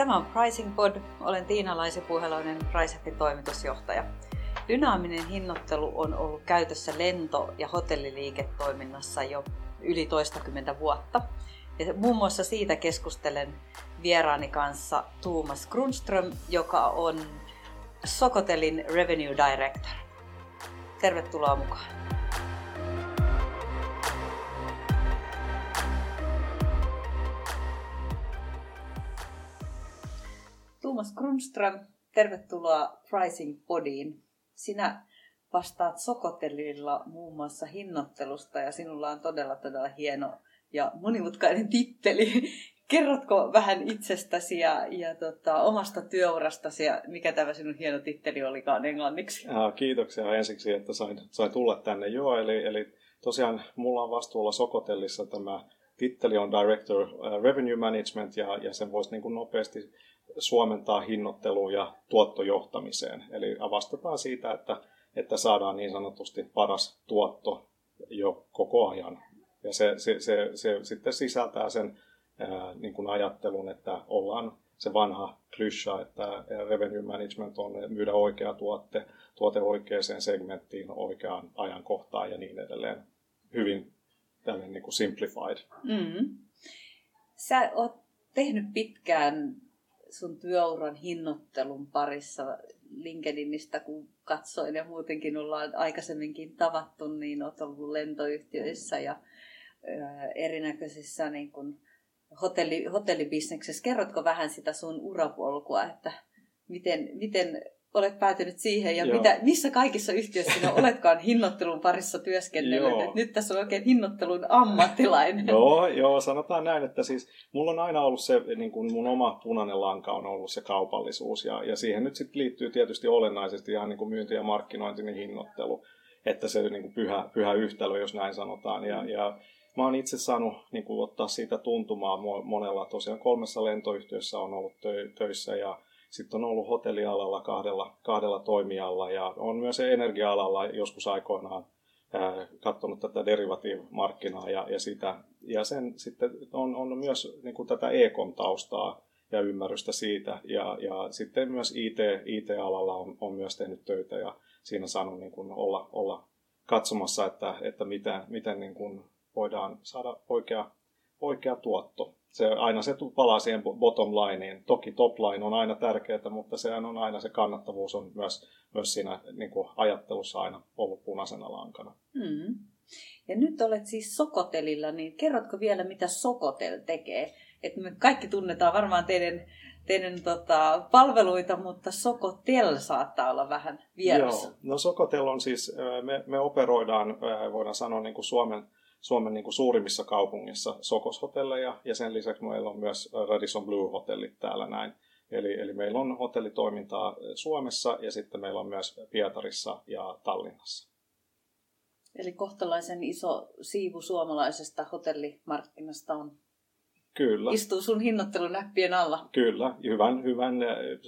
Tämä on Pricing Pod. Olen Tiina Laisi-Puheloinen, Pricehappin toimitusjohtaja. Dynaaminen hinnoittelu on ollut käytössä lento- ja hotelliliiketoiminnassa jo yli toistakymmentä vuotta. Ja muun muassa siitä keskustelen vieraani kanssa Tuomas Grundström, joka on Sokotelin Revenue Director. Tervetuloa mukaan. Tuomas Grundström, tervetuloa Pricing Podiin. Sinä vastaat Sokotelilla muun muassa hinnoittelusta ja sinulla on todella todella hieno ja monimutkainen titteli. Kerrotko vähän itsestäsi ja, ja tota, omasta työurastasi ja mikä tämä sinun hieno titteli olikaan englanniksi? Ja, kiitoksia ensiksi, että sain, sain tulla tänne. Joo, eli, eli tosiaan mulla on vastuulla Sokotellissa tämä titteli on Director uh, Revenue Management ja, ja sen voisi niin kuin nopeasti suomentaa hinnoitteluun ja tuottojohtamiseen. Eli vastataan siitä, että, että saadaan niin sanotusti paras tuotto jo koko ajan. Ja se, se, se, se sitten sisältää sen ää, niin kuin ajattelun, että ollaan se vanha klysha, että revenue management on myydä oikea tuote, tuote oikeaan segmenttiin oikeaan ajankohtaan ja niin edelleen. Hyvin tällainen niin kuin simplified. Mm. Sä oot tehnyt pitkään sun työuran hinnoittelun parissa LinkedInistä, kun katsoin ja muutenkin ollaan aikaisemminkin tavattu, niin olet ollut lentoyhtiöissä ja erinäköisissä niin kuin hotelli, hotellibisneksessä. Kerrotko vähän sitä sun urapolkua, että miten, miten olet päätynyt siihen ja mitä, missä kaikissa yhtiöissä sinä oletkaan hinnoittelun parissa työskennellyt. Nyt tässä on oikein hinnoittelun ammattilainen. joo, joo, sanotaan näin, että siis mulla on aina ollut se, niin kuin mun oma punainen lanka on ollut se kaupallisuus ja, ja siihen nyt sitten liittyy tietysti olennaisesti ihan niin kuin myynti ja markkinointi, niin hinnoittelu. Että se niin kuin pyhä, pyhä yhtälö, jos näin sanotaan. Ja, ja mä oon itse saanut niin kuin, ottaa siitä tuntumaa monella. Tosiaan kolmessa lentoyhtiössä on ollut töissä ja sitten on ollut hotellialalla kahdella, kahdella toimijalla ja on myös energia-alalla joskus aikoinaan katsonut tätä derivatiivimarkkinaa ja, ja, sitä, ja sen sitten on, on myös niin kuin tätä e-com-taustaa ja ymmärrystä siitä. Ja, ja sitten myös IT, IT-alalla on, on myös tehnyt töitä ja siinä saanut niin kuin olla, olla katsomassa, että, että miten, miten niin kuin voidaan saada oikea, oikea tuotto se, aina se palaa siihen bottom lineen. Toki top line on aina tärkeää, mutta sehän on aina se kannattavuus on myös, myös siinä niin kuin ajattelussa aina ollut punaisena lankana. Mm. Ja nyt olet siis Sokotelilla, niin kerrotko vielä, mitä Sokotel tekee? Et me kaikki tunnetaan varmaan teidän, teidän tota, palveluita, mutta Sokotel saattaa olla vähän vieras. Joo, no Sokotel on siis, me, me operoidaan, voidaan sanoa niin kuin Suomen Suomen niin kuin suurimmissa kaupungissa Sokoshotelleja ja sen lisäksi meillä on myös Radisson Blue-hotellit täällä näin. Eli, eli meillä on hotellitoimintaa Suomessa ja sitten meillä on myös Pietarissa ja Tallinnassa. Eli kohtalaisen iso siivu suomalaisesta hotellimarkkinasta on Kyllä. Istuu sun hinnoittelunäppien alla. Kyllä, hyvän, hyvän,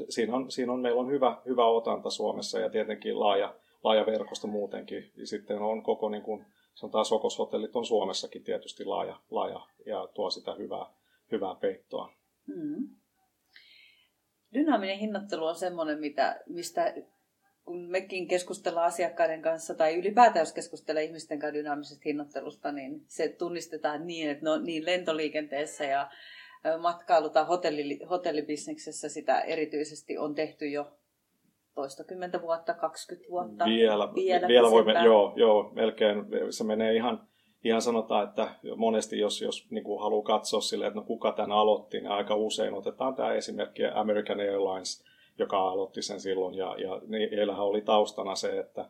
siinä, on, siinä on, meillä on hyvä, hyvä otanta Suomessa ja tietenkin laaja, laaja verkosto muutenkin. Ja sitten on koko niin kuin, sanotaan sokoshotellit on Suomessakin tietysti laaja, laaja ja tuo sitä hyvää, hyvää peittoa. Hmm. Dynaaminen hinnoittelu on semmoinen, mitä, mistä kun mekin keskustellaan asiakkaiden kanssa tai ylipäätään jos keskustelee ihmisten kanssa dynaamisesta hinnoittelusta, niin se tunnistetaan niin, että no, niin lentoliikenteessä ja matkailu- tai hotelli, hotellibisneksessä sitä erityisesti on tehty jo toistakymmentä vuotta, 20 vuotta. Vielä, vielä, vielä voimme, joo, joo, melkein se menee ihan, ihan sanotaan, että monesti jos, jos niin kuin haluaa katsoa sille, että no kuka tämän aloitti, niin aika usein otetaan tämä esimerkki American Airlines, joka aloitti sen silloin, ja, ja heillähän oli taustana se, että,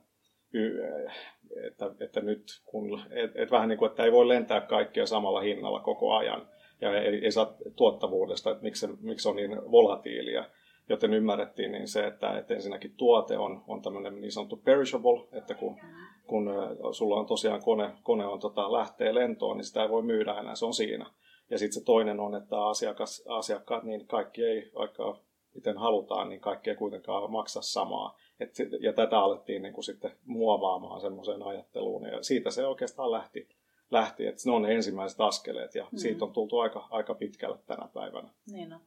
että, että nyt kun, et, et vähän niin kuin, että ei voi lentää kaikkia samalla hinnalla koko ajan, ja ei, ei saa tuottavuudesta, että miksi, miksi on niin volatiilia joten ymmärrettiin niin se, että, että ensinnäkin tuote on, on tämmöinen niin sanottu perishable, että kun, kun sulla on tosiaan kone, kone on, tota, lähtee lentoon, niin sitä ei voi myydä enää, se on siinä. Ja sitten se toinen on, että asiakas, asiakkaat, niin kaikki ei, vaikka miten halutaan, niin kaikki ei kuitenkaan maksa samaa. Et, ja tätä alettiin niin kuin sitten muovaamaan semmoiseen ajatteluun, ja siitä se oikeastaan lähti, lähti että ne on ne ensimmäiset askeleet, ja mm-hmm. siitä on tultu aika, aika pitkälle tänä päivänä. Niin on.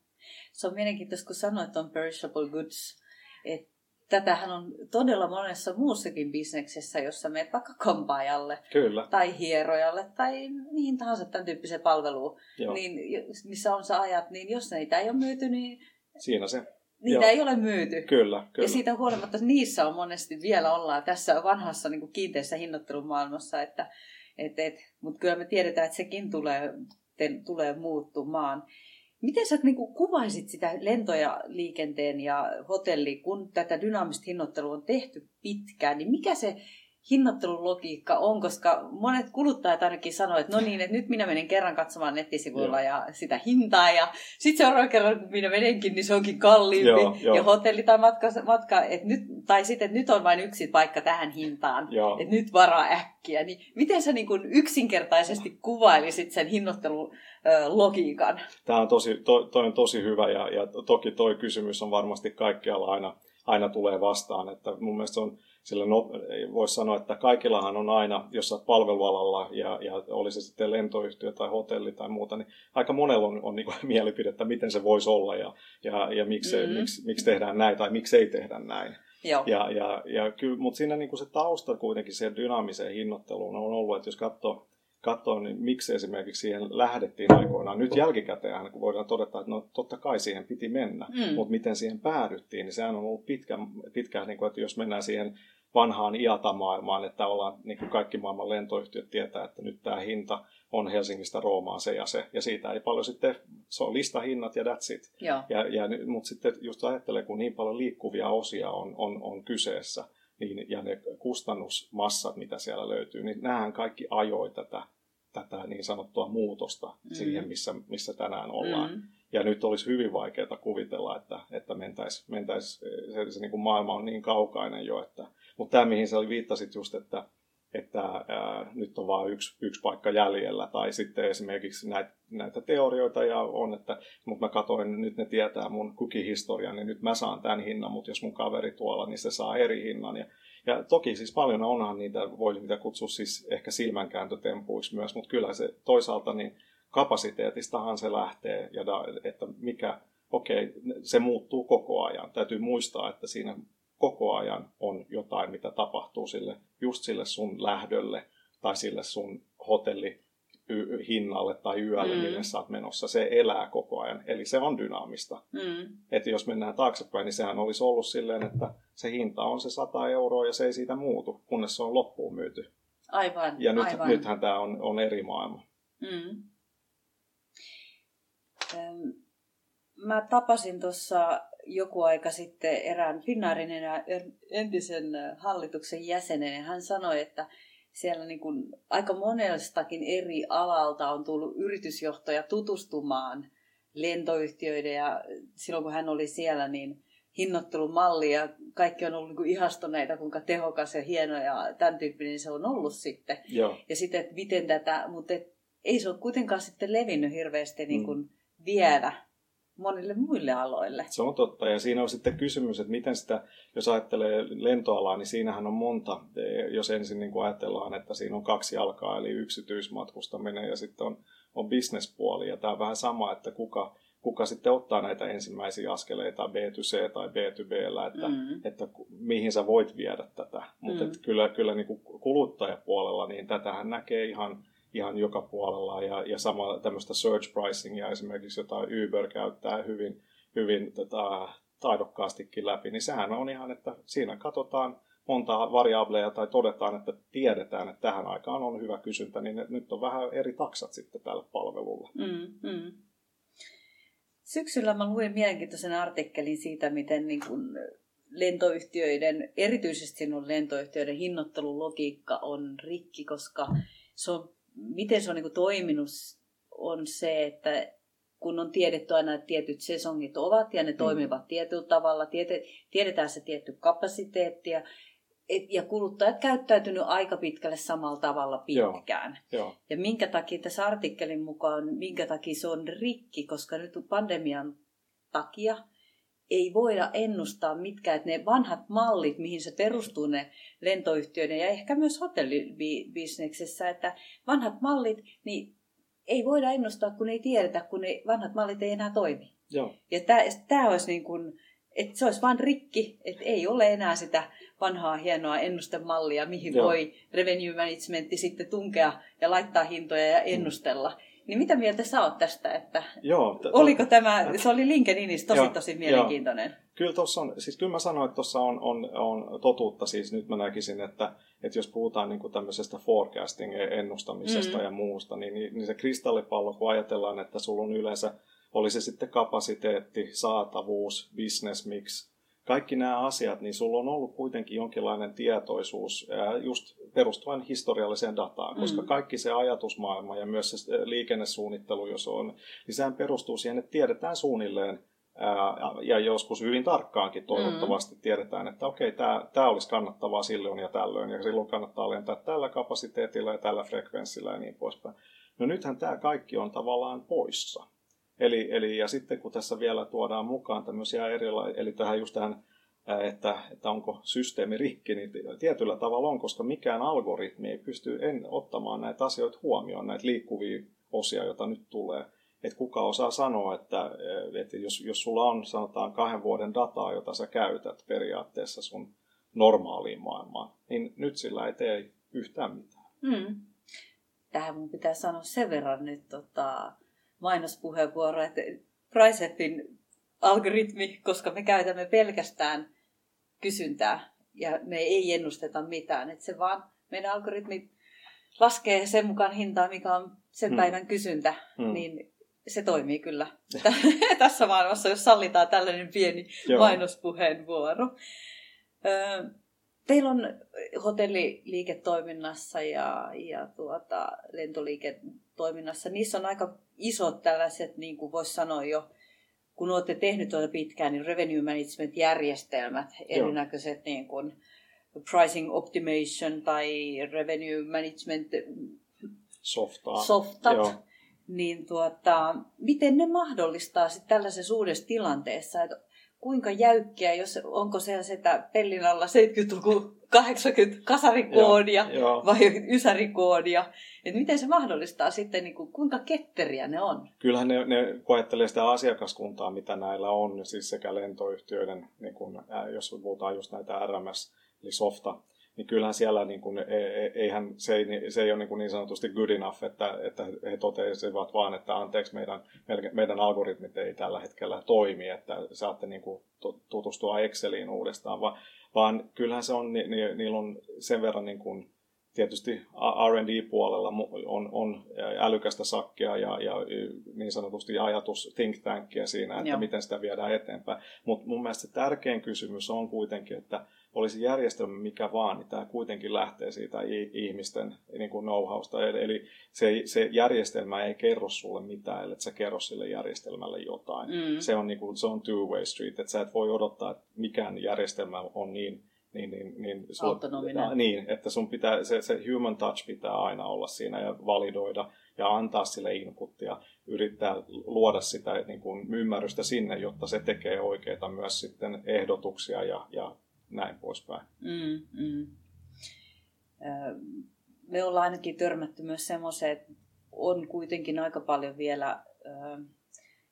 Se on mielenkiintoista, kun sanoit on perishable goods. Et tätähän on todella monessa muussakin bisneksessä, jossa menet vaikka kampaajalle Kyllä. tai hierojalle tai mihin tahansa tämän tyyppiseen palveluun, niin, missä on sä ajat, niin jos niitä ei ole myyty, niin Siinä se. niitä Joo. ei ole myyty. Kyllä, kyllä. Ja siitä huolimatta niissä on monesti vielä ollaan tässä vanhassa niin kiinteässä hinnoittelumaailmassa, että et, et, mutta kyllä me tiedetään, että sekin tulee, te, tulee muuttumaan. Miten sä niin kuvaisit sitä lento- ja liikenteen ja hotelli, kun tätä dynaamista hinnoittelua on tehty pitkään, niin mikä se hinnoittelulogiikka on, koska monet kuluttajat ainakin sanoo, että no niin, että nyt minä menen kerran katsomaan nettisivuilla Joo. ja sitä hintaa ja sitten seuraavan kerran kun minä menenkin, niin se onkin kalliimpi Joo, joo. ja hotelli tai matka, matka että nyt, tai sitten, että nyt on vain yksi paikka tähän hintaan, Joo. että nyt varaa äkkiä. Niin miten sä niin kuin yksinkertaisesti kuvailisit sen hinnoittelulogiikan? Tämä on tosi, to, toi on tosi hyvä ja, ja toki toi kysymys on varmasti kaikkialla aina, aina tulee vastaan. Että mun mielestä on, sillä no, voisi sanoa, että kaikillahan on aina, jos sä oot palvelualalla ja, ja oli se sitten lentoyhtiö tai hotelli tai muuta, niin aika monella on, on niin kuin mielipidettä, miten se voisi olla ja, ja, ja miksi, Mhm. mm-hmm. miksi, miksi tehdään näin tai miksi ei tehdä näin. Joo. Ja, ja, ja kyllä, mutta siinä niin kuin se tausta kuitenkin siihen dynaamiseen hinnoitteluun on ollut, että jos katsoo, katsoo niin miksi esimerkiksi siihen lähdettiin aikoinaan. Nyt jälkikäteen kun voidaan todeta, että no totta kai siihen piti mennä, Mm. mutta miten siihen päädyttiin, niin sehän on ollut pitkä, pitkään, niin kuin, että jos mennään siihen vanhaan IATA-maailmaan, että ollaan, niin kuin kaikki maailman lentoyhtiöt tietää, että nyt tämä hinta on Helsingistä Roomaan se ja se, ja siitä ei paljon sitten, se on listahinnat ja that's it. Joo. Ja, ja, mutta sitten just ajattelee, kun niin paljon liikkuvia osia on, on, on kyseessä, niin, ja ne kustannusmassat, mitä siellä löytyy, niin nämähän kaikki ajoi tätä, tätä niin sanottua muutosta Mm. siihen, missä, missä tänään ollaan. Mm. Ja nyt olisi hyvin vaikeaa kuvitella, että, että mentäisi, mentäis, se, se niin kuin maailma on niin kaukainen jo. Että, mutta tämä, mihin sä viittasit just, että, että ää, nyt on vain yksi, yksi paikka jäljellä, tai sitten esimerkiksi näitä, näitä teorioita ja on, että mutta mä katsoin, nyt ne tietää mun kukihistorian, niin nyt mä saan tämän hinnan, mutta jos mun kaveri tuolla, niin se saa eri hinnan. Ja, ja toki siis paljon onhan niitä, voi niitä kutsua siis ehkä silmänkääntötempuiksi myös, mutta kyllä se toisaalta niin kapasiteetistahan se lähtee, ja da, että mikä, okei, se muuttuu koko ajan. Täytyy muistaa, että siinä koko ajan on jotain, mitä tapahtuu sille, just sille sun lähdölle tai sille sun hotelli hinnalle tai yölle, Mm. mille sä oot menossa. Se elää koko ajan, eli se on dynaamista. Mm. Että jos mennään taaksepäin, niin sehän olisi ollut silleen, että se hinta on se 100 euroa ja se ei siitä muutu, kunnes se on loppuun myyty. Aivan, Ja nyt, aivan. nythän tämä on, on eri maailma. Mm. Mä tapasin tuossa joku aika sitten erään Finnaarin entisen ö, hallituksen jäsenen ja hän sanoi, että siellä niin kuin aika monestakin eri alalta on tullut yritysjohtaja tutustumaan lentoyhtiöiden ja silloin kun hän oli siellä, niin hinnoittelumalli ja kaikki on ollut niin kuin ihastuneita, kuinka tehokas ja hieno ja tämän tyyppinen se on ollut sitten. Joo, Ja sitten, että miten tätä, mutta et, ei se ole kuitenkaan sitten levinnyt hirveästi niin Mm. kuin vielä monille muille aloille. se on totta. Ja siinä on sitten kysymys, että miten sitä, jos ajattelee lentoalaa, niin siinähän on monta. Jos ensin niin kuin ajatellaan, että siinä on kaksi jalkaa, eli yksityismatkustaminen ja sitten on, on bisnespuoli. Ja tämä on vähän sama, että kuka, kuka sitten ottaa näitä ensimmäisiä askeleita B2C tai B2B, että, Mm. että mihin sä voit viedä tätä. Mutta mm. kyllä, kyllä niin kuin kuluttajapuolella, niin tätähän näkee ihan, ihan joka puolella. Ja, ja sama tämmöistä search pricingia esimerkiksi, jota Uber käyttää hyvin, hyvin tota, taidokkaastikin läpi, niin sehän on ihan, että siinä katsotaan monta variableja tai todetaan, että tiedetään, että tähän aikaan on hyvä kysyntä, niin nyt on vähän eri taksat sitten tällä palvelulla. Mm, mm. Syksyllä mä luin mielenkiintoisen artikkelin siitä, miten niin kuin lentoyhtiöiden, erityisesti sinun lentoyhtiöiden hinnoittelulogiikka on rikki, koska se on, miten se on niin toiminut, on se, että kun on tiedetty aina, että tietyt sesongit ovat ja ne toimivat tietyllä tavalla, tiede, tiedetään se tietty kapasiteetti ja, et- ja kuluttajat käyttäytynyt aika pitkälle samalla tavalla Joo. pitkään. Joo, Ja minkä takia tässä artikkelin mukaan, minkä takia se on rikki, koska nyt pandemian takia ei voida ennustaa mitkä, että ne vanhat mallit, mihin se perustuu ne lentoyhtiöiden ja ehkä myös hotellibisneksessä, että vanhat mallit, niin ei voida ennustaa, kun ei tiedetä, kun ne vanhat mallit ei enää toimi. Joo. Ja tämä olisi niin kuin, että se olisi vain rikki, että ei ole enää sitä vanhaa hienoa ennustemallia, mihin Joo. voi revenue managementti sitten tunkea ja laittaa hintoja ja ennustella. Mm. Niin mitä mieltä sä oot tästä, että Joo, t- oliko tämä, se oli LinkedInissä tosi tosi mielenkiintoinen. Jo. Kyllä tuossa on, siis kyllä mä sanoin, että tuossa on, on, on totuutta, siis nyt mä näkisin, että, että jos puhutaan niin kuin tämmöisestä forecasting ennustamisesta mm. ja muusta, niin, niin, niin se kristallipallo, kun ajatellaan, että sulla on yleensä, oli se sitten kapasiteetti, saatavuus, business mix, kaikki nämä asiat, niin sulla on ollut kuitenkin jonkinlainen tietoisuus just perustuen historialliseen dataan, koska mm. kaikki se ajatusmaailma ja myös se liikennesuunnittelu, jos on, niin sehän perustuu siihen, että tiedetään suunnilleen ja joskus hyvin tarkkaankin toivottavasti mm. tiedetään, että okei, tämä, tämä olisi kannattavaa silloin ja tällöin, ja silloin kannattaa lentää tällä kapasiteetilla ja tällä frekvenssillä ja niin poispäin. No nythän tämä kaikki on tavallaan poissa. Eli, eli, ja sitten kun tässä vielä tuodaan mukaan tämmöisiä erilaisia, eli tähän just tähän, että, että onko systeemi rikki, niin tietyllä tavalla on, koska mikään algoritmi ei pysty en ottamaan näitä asioita huomioon, näitä liikkuvia osia, joita nyt tulee. Että kuka osaa sanoa, että, että jos, jos sulla on sanotaan kahden vuoden dataa, jota sä käytät periaatteessa sun normaaliin maailmaan, niin nyt sillä ei tee yhtään mitään. Hmm. Tähän mun pitää sanoa sen verran nyt tota, mainospuheenvuoro, että Pricepin algoritmi, koska me käytämme pelkästään kysyntää ja me ei ennusteta mitään. Että se vaan, meidän algoritmi laskee sen mukaan hintaa, mikä on sen hmm. päivän kysyntä, hmm. niin se toimii kyllä tässä maailmassa, jos sallitaan tällainen pieni Joo. mainospuheenvuoro. Teillä on hotelliliiketoiminnassa ja, ja tuota, lentoliiketoiminnassa, niissä on aika isot tällaiset, niin kuin voisi sanoa jo, kun olette tehnyt tuota pitkään, niin revenue management-järjestelmät, erinäköiset niin kuin pricing optimation tai revenue management Softaa. softat, Joo. niin tuota, miten ne mahdollistaa sitten tällaisessa uudessa tilanteessa, että kuinka jäykkiä, jos, onko se sitä pellin alla 70-luku 80 kasarikoodia joo, vai ysärikoodia. Että miten se mahdollistaa sitten, niin kuin, kuinka ketteriä ne on? Kyllähän ne, ne koettelee sitä asiakaskuntaa, mitä näillä on, siis sekä lentoyhtiöiden, niin kuin, jos puhutaan just näitä RMS, eli softa, niin kyllähän siellä niin kuin, e, e, eihän, se, ei, se ei ole niin, kuin niin sanotusti good enough, että, että he totesivat vaan, että anteeksi, meidän, meidän algoritmit ei tällä hetkellä toimi, että saatte niin kuin tutustua Exceliin uudestaan, vaan, vaan kyllähän se on, ni, ni, niillä on sen verran niin kuin, tietysti R&D-puolella on, on älykästä sakkia ja, ja niin sanotusti ajatus think tankia siinä, että Joo. miten sitä viedään eteenpäin. Mutta mun mielestä se tärkein kysymys on kuitenkin, että olisi järjestelmä mikä vaan, niin tämä kuitenkin lähtee siitä ihmisten niin kuin know-howsta. Eli se, se järjestelmä ei kerro sulle mitään, ellei sä kerro sille järjestelmälle jotain. Mm. Se on, niin kuin, se on two-way street, että sä et voi odottaa, että mikään järjestelmä on niin niin, niin, niin, Autonominen. niin, että sun pitää, se, se human touch pitää aina olla siinä ja validoida ja antaa sille inputtia, yrittää luoda sitä niin kuin, ymmärrystä sinne, jotta se tekee oikeita myös sitten ehdotuksia ja, ja näin poispäin. Mm, mm. Me ollaan ainakin törmätty myös semmoiseen, että on kuitenkin aika paljon vielä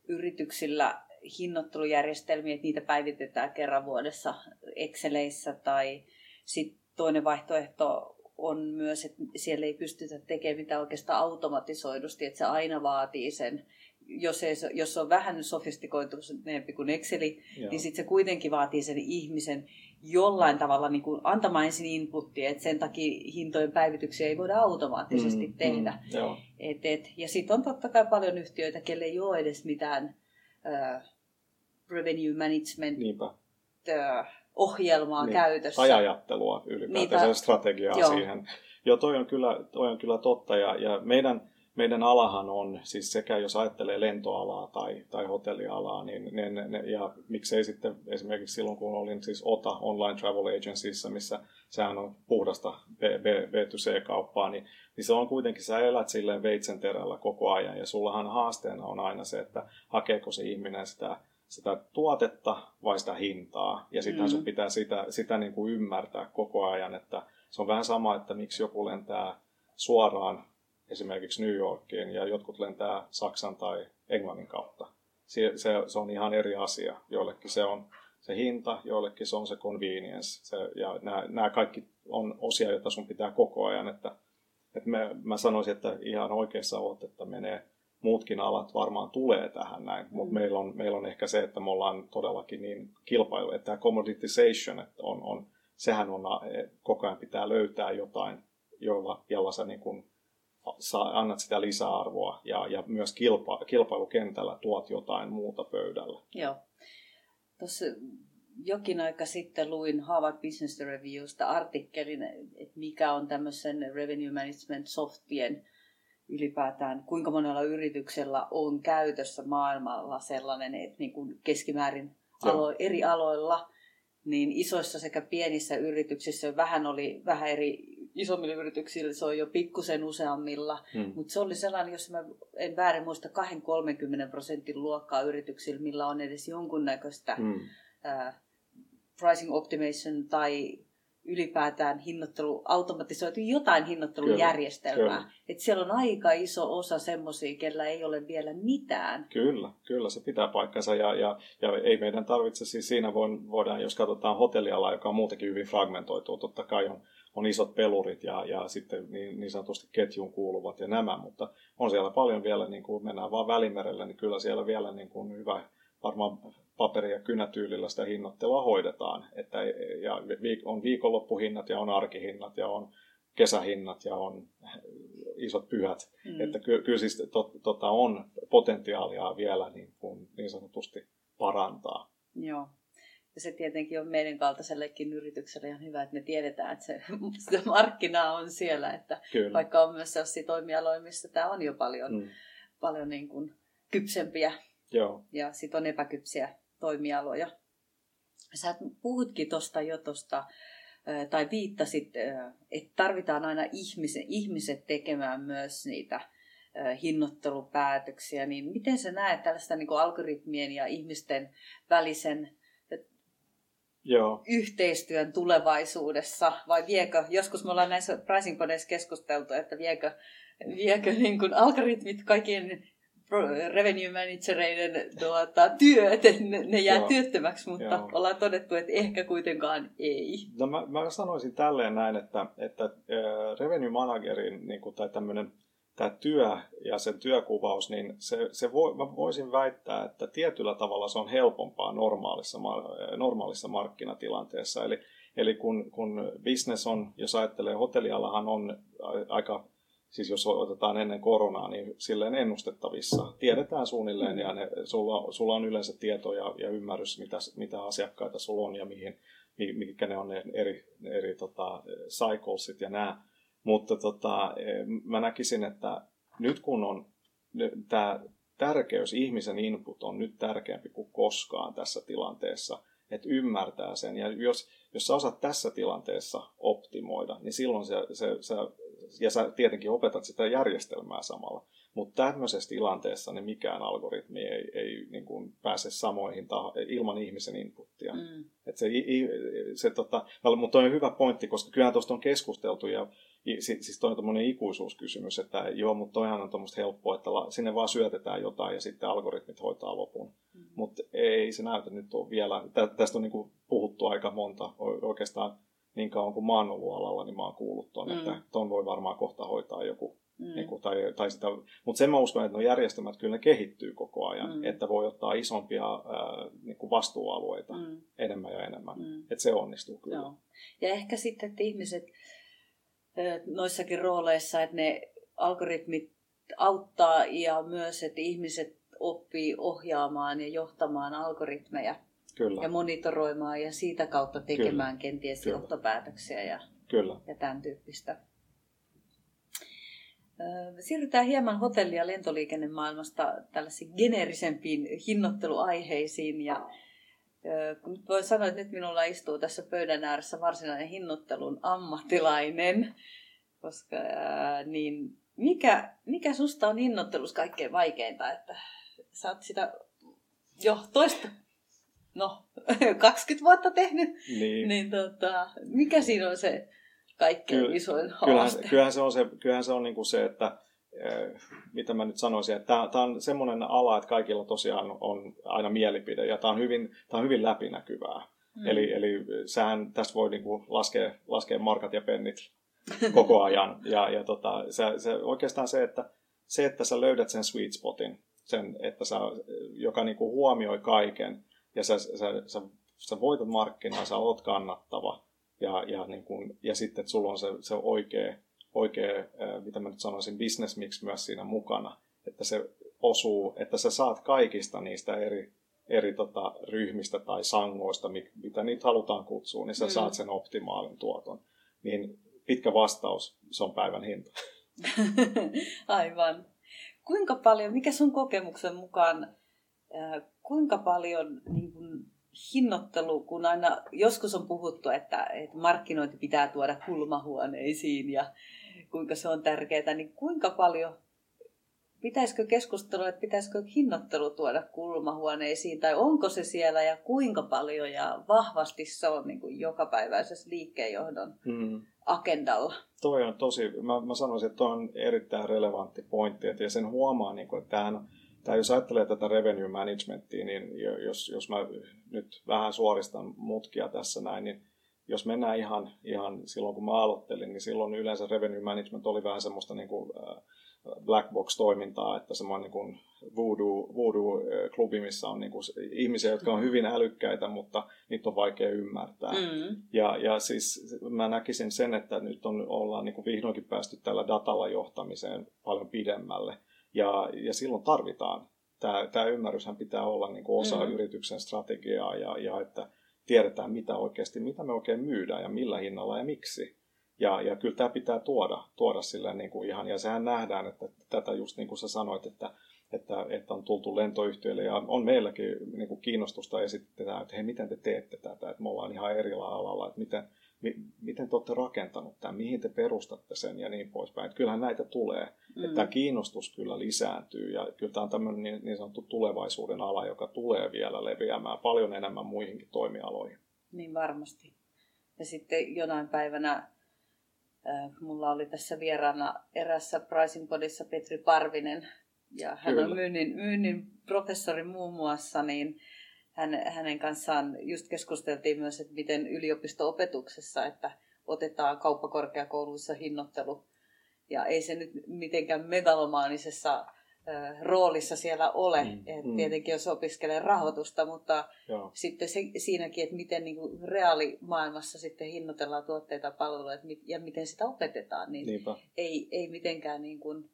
yrityksillä hinnoittelujärjestelmiä, että niitä päivitetään kerran vuodessa Exceleissä tai sitten toinen vaihtoehto on myös, että siellä ei pystytä tekemään mitään oikeastaan automatisoidusti, että se aina vaatii sen jos, ei, jos on vähän sofistikoituneempi kuin Exceli, Joo. niin sitten se kuitenkin vaatii sen ihmisen jollain tavalla niin kuin antamaan ensin inputtia, että sen takia hintojen päivityksiä ei voida automaattisesti mm, tehdä. Mm, et, et, ja sitten on totta kai paljon yhtiöitä, kelle ei ole edes mitään äh, revenue management Äh, ohjelmaa niin, käytössä. Tai ajattelua ylipäätään, Niitä, strategiaa joo. siihen. Joo, toi on kyllä, toi on kyllä totta. Ja, ja meidän meidän alahan on, siis sekä jos ajattelee lentoalaa tai, tai hotellialaa, niin ne, ne, ja miksei sitten esimerkiksi silloin, kun olin siis OTA Online Travel Agencyssä, missä sehän on puhdasta B, B, B2C-kauppaa, niin, niin se on kuitenkin, sä elät silleen veitsen terällä koko ajan, ja sullahan haasteena on aina se, että hakeeko se ihminen sitä sitä tuotetta vai sitä hintaa. Ja sitten mm. sun pitää sitä, sitä niin kuin ymmärtää koko ajan, että se on vähän sama, että miksi joku lentää suoraan esimerkiksi New Yorkiin ja jotkut lentää Saksan tai Englannin kautta. se, se, se on ihan eri asia. Joillekin se on se hinta, joillekin se on se convenience. Se, ja nämä, nämä kaikki on osia, joita sun pitää koko ajan. Että, että me, mä sanoisin, että ihan oikeassa olet, että menee muutkin alat varmaan tulee tähän näin, mutta mm. meillä, on, meillä on ehkä se, että me ollaan todellakin niin kilpailu, että tämä commoditization, että on, on, sehän on, koko ajan pitää löytää jotain, jolla, jolla sä niin kuin saa, annat sitä lisäarvoa ja, ja myös kilpa, kilpailukentällä tuot jotain muuta pöydällä. Joo. Tuossa jokin aika sitten luin Harvard Business Reviewsta artikkelin, että mikä on tämmöisen revenue management softien ylipäätään, kuinka monella yrityksellä on käytössä maailmalla sellainen, että niin kuin keskimäärin alo, eri aloilla, niin isoissa sekä pienissä yrityksissä vähän oli vähän eri isommilla yrityksillä se on jo pikkusen useammilla, hmm. mutta se oli sellainen, jos mä en väärin muista, 2-30 prosentin luokkaa yrityksillä, millä on edes jonkunnäköistä hmm. uh, pricing optimization tai ylipäätään hinnoittelu, automatisoitu jotain hinnoittelujärjestelmää. Että siellä on aika iso osa semmoisia, kellä ei ole vielä mitään. Kyllä, kyllä se pitää paikkansa ja, ja, ja ei meidän tarvitse, siis siinä voidaan, jos katsotaan hotellialaa, joka on muutenkin hyvin fragmentoitu, totta kai on on isot pelurit ja, ja sitten niin, niin sanotusti ketjun kuuluvat ja nämä, mutta on siellä paljon vielä, niin kuin mennään vaan välimerellä, niin kyllä siellä vielä niin kuin hyvä, varmaan paperi- ja kynätyylillä sitä hinnoittelua hoidetaan. Että, ja on viikonloppuhinnat ja on arkihinnat ja on kesähinnat ja on isot pyhät. Mm. Että ky, kyllä siis to, tota on potentiaalia vielä niin, kuin niin sanotusti parantaa. Joo. Ja se tietenkin on meidän kaltaisellekin yritykselle ihan hyvä, että me tiedetään, että se, se markkina on siellä. Että Kyllä. Vaikka on myös sellaisia toimialoja, missä tämä on jo paljon, mm. paljon niin kuin kypsempiä Joo. ja sitten on epäkypsiä toimialoja. Sä puhutkin tuosta jo tuosta, tai viittasit, että tarvitaan aina ihmisen, ihmiset tekemään myös niitä hinnoittelupäätöksiä, niin miten sä näet tällaista niin algoritmien ja ihmisten välisen Joo. yhteistyön tulevaisuudessa, vai viekö, joskus me ollaan näissä pricing keskusteltu, että viekö, viekö niin kuin algoritmit kaikkien revenue managereiden tuota, työt, että ne, ne jää Joo. työttömäksi, mutta Joo. ollaan todettu, että ehkä kuitenkaan ei. No mä, mä sanoisin tälleen näin, että, että revenue managerin niin kuin, tai tämmöinen tämä työ ja sen työkuvaus, niin se, se voi, mä voisin väittää, että tietyllä tavalla se on helpompaa normaalissa, normaalissa markkinatilanteessa. Eli, eli kun, kun business on, jos ajattelee, hotellialahan on aika, siis jos otetaan ennen koronaa, niin silleen ennustettavissa. Tiedetään suunnilleen ja ne, sulla, sulla on yleensä tieto ja, ja ymmärrys, mitä, mitä asiakkaita sulla on ja mihin, mitkä ne on ne eri, eri tota, cyclesit ja nämä mutta tota, mä näkisin, että nyt kun on tämä tärkeys, ihmisen input on nyt tärkeämpi kuin koskaan tässä tilanteessa, että ymmärtää sen. Ja jos, jos sä osaat tässä tilanteessa optimoida, niin silloin se, se, se ja sä tietenkin opetat sitä järjestelmää samalla. Mutta tämmöisessä tilanteessa niin mikään algoritmi ei, ei niin kuin pääse samoihin taho, ilman ihmisen inputtia. Mm. Et se, se, tota, mutta on hyvä pointti, koska kyllähän tuosta on keskusteltu ja siis toi on tämmöinen ikuisuuskysymys, että joo, mutta toihan on tuommoista helppoa, että sinne vaan syötetään jotain ja sitten algoritmit hoitaa lopun. Mm. Mutta ei se näytä nyt ole vielä, tästä on niin puhuttu aika monta oikeastaan niin kauan kuin mä oon ollut alalla, niin mä oon kuullut ton, mm. että ton voi varmaan kohta hoitaa joku. Mm. Niin kuin, tai, tai sitä, mutta sen mä uskon, että no järjestelmät kyllä ne kehittyy koko ajan, mm. että voi ottaa isompia ää, niin kuin vastuualueita mm. enemmän ja enemmän. Mm. Että se onnistuu kyllä. Joo. Ja ehkä sitten, että ihmiset noissakin rooleissa, että ne algoritmit auttaa ja myös, että ihmiset oppii ohjaamaan ja johtamaan algoritmeja Kyllä. ja monitoroimaan ja siitä kautta tekemään Kyllä. kenties Kyllä. johtopäätöksiä ja, Kyllä. ja tämän tyyppistä. Siirrytään hieman hotelli- ja lentoliikennemaailmasta tällaisiin geneerisempiin hinnoitteluaiheisiin. Ja kun nyt voi sanoa, että nyt minulla istuu tässä pöydän ääressä varsinainen hinnoittelun ammattilainen, koska niin mikä, mikä susta on hinnoittelussa kaikkein vaikeinta, että sä oot sitä jo toista, no 20 vuotta tehnyt, niin, niin tota, mikä siinä on se kaikkein Kyllä, isoin haaste? Kyllähän, kyllähän se on se, kyllähän se, on niin kuin se että mitä mä nyt sanoisin, että tämä on semmoinen ala, että kaikilla tosiaan on aina mielipide ja tämä on hyvin, tämä on hyvin läpinäkyvää. Mm. Eli, eli sähän tästä voi niinku laskea, laskea markat ja pennit koko ajan. Ja, ja tota, se, se, oikeastaan se että, se, että sä löydät sen sweet spotin, sen, että sä, joka niinku huomioi kaiken ja sä, sä, sä, sä voitat markkinaa, sä oot kannattava ja, ja, niin kun, ja sitten, että sulla on se, se oikea, oikea, mitä mä nyt sanoisin, business mix myös siinä mukana, että se osuu, että sä saat kaikista niistä eri, eri tota, ryhmistä tai sangoista, mitä niitä halutaan kutsua, niin sä mm. saat sen optimaalin tuoton. Niin pitkä vastaus, se on päivän hinta. Aivan. Kuinka paljon, mikä sun kokemuksen mukaan, kuinka paljon niin kun, hinnoittelu, kun aina joskus on puhuttu, että, että markkinointi pitää tuoda kulmahuoneisiin ja kuinka se on tärkeää, niin kuinka paljon pitäisikö keskustella, että pitäisikö hinnoittelu tuoda kulmahuoneisiin, tai onko se siellä ja kuinka paljon ja vahvasti se on niin kuin jokapäiväisessä liikkeenjohdon mm. agendalla? Toi on tosi, mä, mä sanoisin, että toi on erittäin relevantti pointti, että ja sen huomaa, niin kuin, että tämähän, tämä, jos ajattelee tätä revenue managementia, niin jos, jos mä nyt vähän suoristan mutkia tässä näin, niin jos mennään ihan, ihan silloin kun mä aloittelin, niin silloin yleensä revenue management oli vähän semmoista niin kuin, äh, black box-toimintaa, että semmoinen niin kuin voodoo, voodoo-klubi, missä on niin kuin ihmisiä, jotka on hyvin älykkäitä, mutta niitä on vaikea ymmärtää. Mm. Ja, ja siis mä näkisin sen, että nyt on, ollaan niin kuin vihdoinkin päästy tällä datalla johtamiseen paljon pidemmälle. Ja, ja silloin tarvitaan. Tämä, tämä ymmärryshän pitää olla niin kuin osa mm. yrityksen strategiaa ja, ja että tiedetään mitä oikeasti, mitä me oikein myydään ja millä hinnalla ja miksi. Ja, ja kyllä tämä pitää tuoda, tuoda sille niin kuin ihan, ja sehän nähdään, että tätä just niin kuin sä sanoit, että, että, että on tultu lentoyhtiöille ja on meilläkin niin kuin kiinnostusta esitetään, että hei, miten te teette tätä, että me ollaan ihan eri alalla, että miten, mi, miten te olette rakentanut tämän, mihin te perustatte sen ja niin poispäin. Että kyllähän näitä tulee, mm. että tämä kiinnostus kyllä lisääntyy ja kyllä tämä on tämmöinen niin, niin sanottu tulevaisuuden ala, joka tulee vielä leviämään paljon enemmän muihinkin toimialoihin. Niin varmasti. Ja sitten jonain päivänä Äh, mulla oli tässä vieraana erässä Pricing Podissa Petri Parvinen, ja hän Kyllä. on myynnin, myynnin professori muun muassa, niin hän, hänen kanssaan just keskusteltiin myös, että miten yliopisto-opetuksessa, että otetaan kauppakorkeakouluissa hinnoittelu. Ja ei se nyt mitenkään megalomaanisessa roolissa siellä ole. Mm, Et mm. Tietenkin jos opiskelee rahoitusta, mutta Joo. sitten se, siinäkin, että miten niin kuin reaalimaailmassa sitten hinnoitellaan tuotteita ja palveluja ja miten sitä opetetaan, niin ei, ei mitenkään niin kuin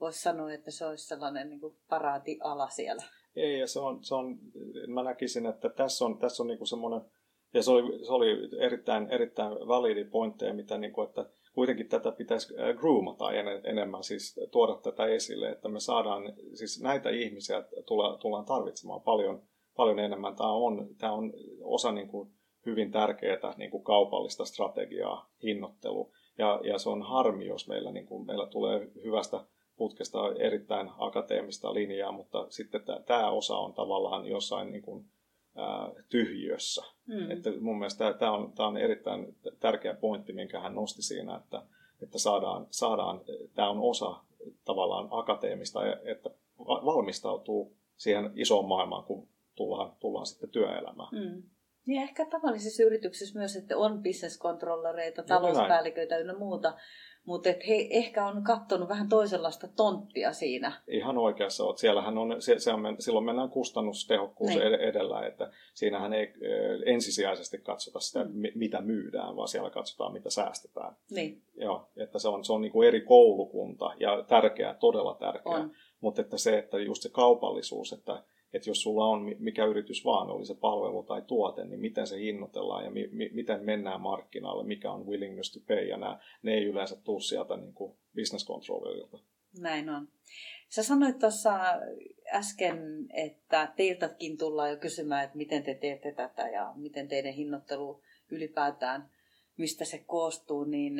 voisi sanoa, että se olisi sellainen niin kuin paraatiala siellä. Ei, ja se on, se on, mä näkisin, että tässä on, tässä on niin kuin semmoinen, ja se oli, se oli erittäin, erittäin validi pointteja, mitä niin kuin, että kuitenkin tätä pitäisi äh, groomata enemmän, siis tuoda tätä esille, että me saadaan, siis näitä ihmisiä tulla, tullaan tarvitsemaan paljon, paljon enemmän. Tämä on, tämä on osa niin kuin hyvin tärkeää niin kuin kaupallista strategiaa, hinnoittelu. Ja, ja se on harmi, jos meillä, niin kuin, meillä tulee hyvästä putkesta erittäin akateemista linjaa, mutta sitten tämä osa on tavallaan jossain niin kuin, tyhjiössä. Mm. Että mun mielestä tämä on, on erittäin tärkeä pointti, minkä hän nosti siinä, että, että saadaan, saadaan, tämä on osa tavallaan akateemista, että valmistautuu siihen isoon maailmaan, kun tullaan, tullaan sitten työelämään. Mm. Niin ehkä tavallisissa yrityksissä myös, että on business-kontrollereita, talouspäälliköitä ynnä muuta, mutta he ehkä on katsonut vähän toisenlaista tonttia siinä. Ihan oikeassa olet. Siellähän on, se, se on, silloin mennään kustannustehokkuus niin. edellä, että siinähän ei ensisijaisesti katsota sitä, mm. mitä myydään, vaan siellä katsotaan, mitä säästetään. Niin. Joo, että se on, se on niin kuin eri koulukunta ja tärkeää, todella tärkeää. Mutta että se, että just se kaupallisuus, että että jos sulla on mikä yritys vaan, oli se palvelu tai tuote, niin miten se hinnoitellaan ja mi- mi- miten mennään markkinalle, mikä on willingness to pay, ja nämä, ne ei yleensä tule sieltä niin kuin business controllerilta. Näin on. Sä sanoit tuossa äsken, että teiltäkin tullaan jo kysymään, että miten te teette tätä ja miten teidän hinnoittelu ylipäätään, mistä se koostuu, niin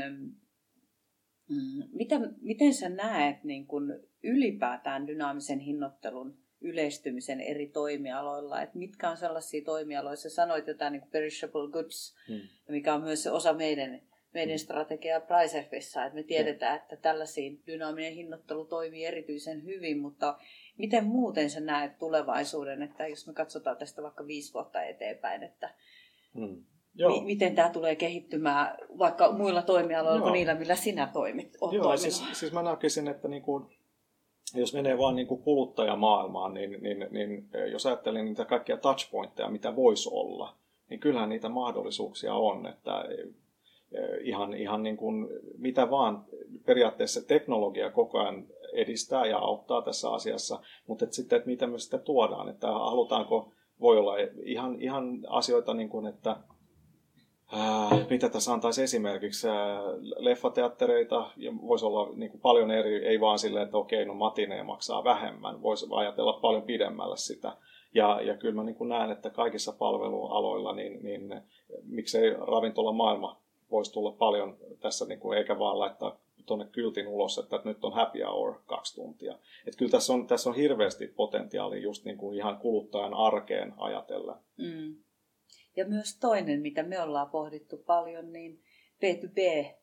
mm, miten, miten sä näet niin kun ylipäätään dynaamisen hinnoittelun yleistymisen eri toimialoilla. Että mitkä on sellaisia toimialoja, sä sanoit jotain niin perishable goods, hmm. mikä on myös se osa meidän, meidän strategiaa PriceFissa, että me tiedetään, että tällaisiin dynaaminen hinnoittelu toimii erityisen hyvin, mutta miten muuten sä näet tulevaisuuden, että jos me katsotaan tästä vaikka viisi vuotta eteenpäin, että hmm. Joo. Mi- miten tämä tulee kehittymään vaikka muilla toimialoilla kuin niillä, millä sinä toimit? Joo, siis, siis mä näkisin, että niin kuin, jos menee vaan niin kuin kuluttajamaailmaan, niin, niin, niin jos ajattelin niitä kaikkia touchpointteja, mitä voisi olla, niin kyllähän niitä mahdollisuuksia on, että ihan, ihan niin kuin mitä vaan. Periaatteessa teknologia koko ajan edistää ja auttaa tässä asiassa, mutta että sitten, että miten me sitä tuodaan, että halutaanko, voi olla ihan, ihan asioita niin kuin, että Äh, mitä tässä antaisi esimerkiksi äh, leffateattereita, ja voisi olla niin kuin paljon eri, ei vaan silleen, että okei, no matinee maksaa vähemmän, voisi ajatella paljon pidemmälle sitä. Ja, ja kyllä mä niin kuin näen, että kaikissa palvelualoilla, niin, niin miksei ravintolamaailma voisi tulla paljon tässä, niin kuin, eikä vaan laittaa tuonne kyltin ulos, että nyt on happy hour kaksi tuntia. Että kyllä tässä on, tässä on hirveästi potentiaalia just niin kuin ihan kuluttajan arkeen ajatella. Mm. Ja myös toinen, mitä me ollaan pohdittu paljon, niin B2B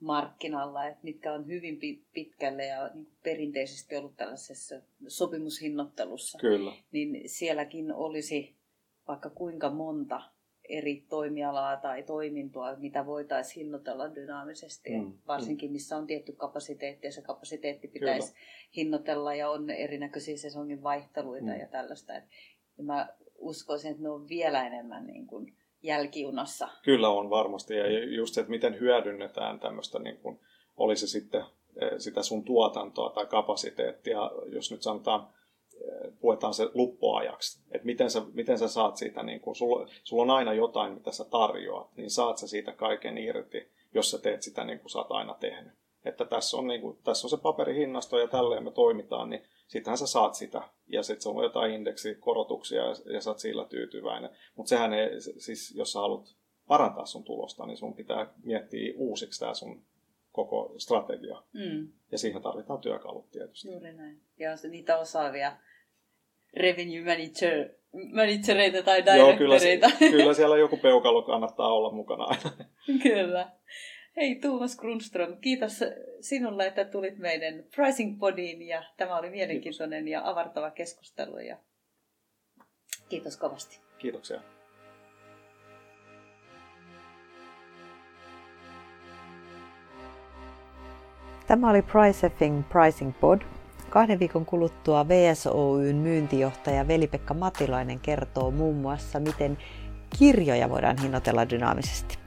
markkinalla, että mitkä on hyvin pitkälle ja niin perinteisesti ollut tällaisessa sopimushinnottelussa. Kyllä. Niin sielläkin olisi vaikka kuinka monta eri toimialaa tai toimintoa, mitä voitaisiin hinnoitella dynaamisesti, mm, varsinkin missä on tietty kapasiteetti ja se kapasiteetti pitäisi Kyllä. hinnoitella ja on erinäköisiä sesongin vaihteluita mm. ja tällaista. Ja mä uskoisin, että ne on vielä enemmän niin kuin jälkijunassa. Kyllä on varmasti ja just se, että miten hyödynnetään tämmöistä, niin kuin, oli se sitten eh, sitä sun tuotantoa tai kapasiteettia, jos nyt sanotaan eh, puetaan se luppuajaksi, että miten sä, miten sä saat siitä, niin kun, sulla, sulla on aina jotain, mitä sä tarjoat, niin saat sä siitä kaiken irti, jos sä teet sitä niin kuin sä oot aina tehnyt. Että tässä on, niin kuin, tässä on se paperihinnasto ja tälleen me toimitaan, niin sittenhän sä saat sitä. Ja sitten se on jotain indeksikorotuksia ja, ja sä oot sillä tyytyväinen. Mutta sehän ei, siis jos sä haluat parantaa sun tulosta, niin sun pitää miettiä uusiksi tämä sun koko strategia. Mm. Ja siihen tarvitaan työkalut tietysti. Juuri näin. Ja se, niitä osaavia revenue manager, managereita tai directoreita. Joo, kyllä, kyllä siellä joku peukalo kannattaa olla mukana aina. kyllä. Hei Tuomas Grunström, kiitos sinulle, että tulit meidän Pricing Podiin ja tämä oli mielenkiintoinen kiitos. ja avartava keskustelu. Ja kiitos kovasti. Kiitoksia. Tämä oli PriceFing Pricing Pod. Kahden viikon kuluttua VSOYn myyntijohtaja Veli-Pekka Matilainen kertoo muun muassa, miten kirjoja voidaan hinnoitella dynaamisesti.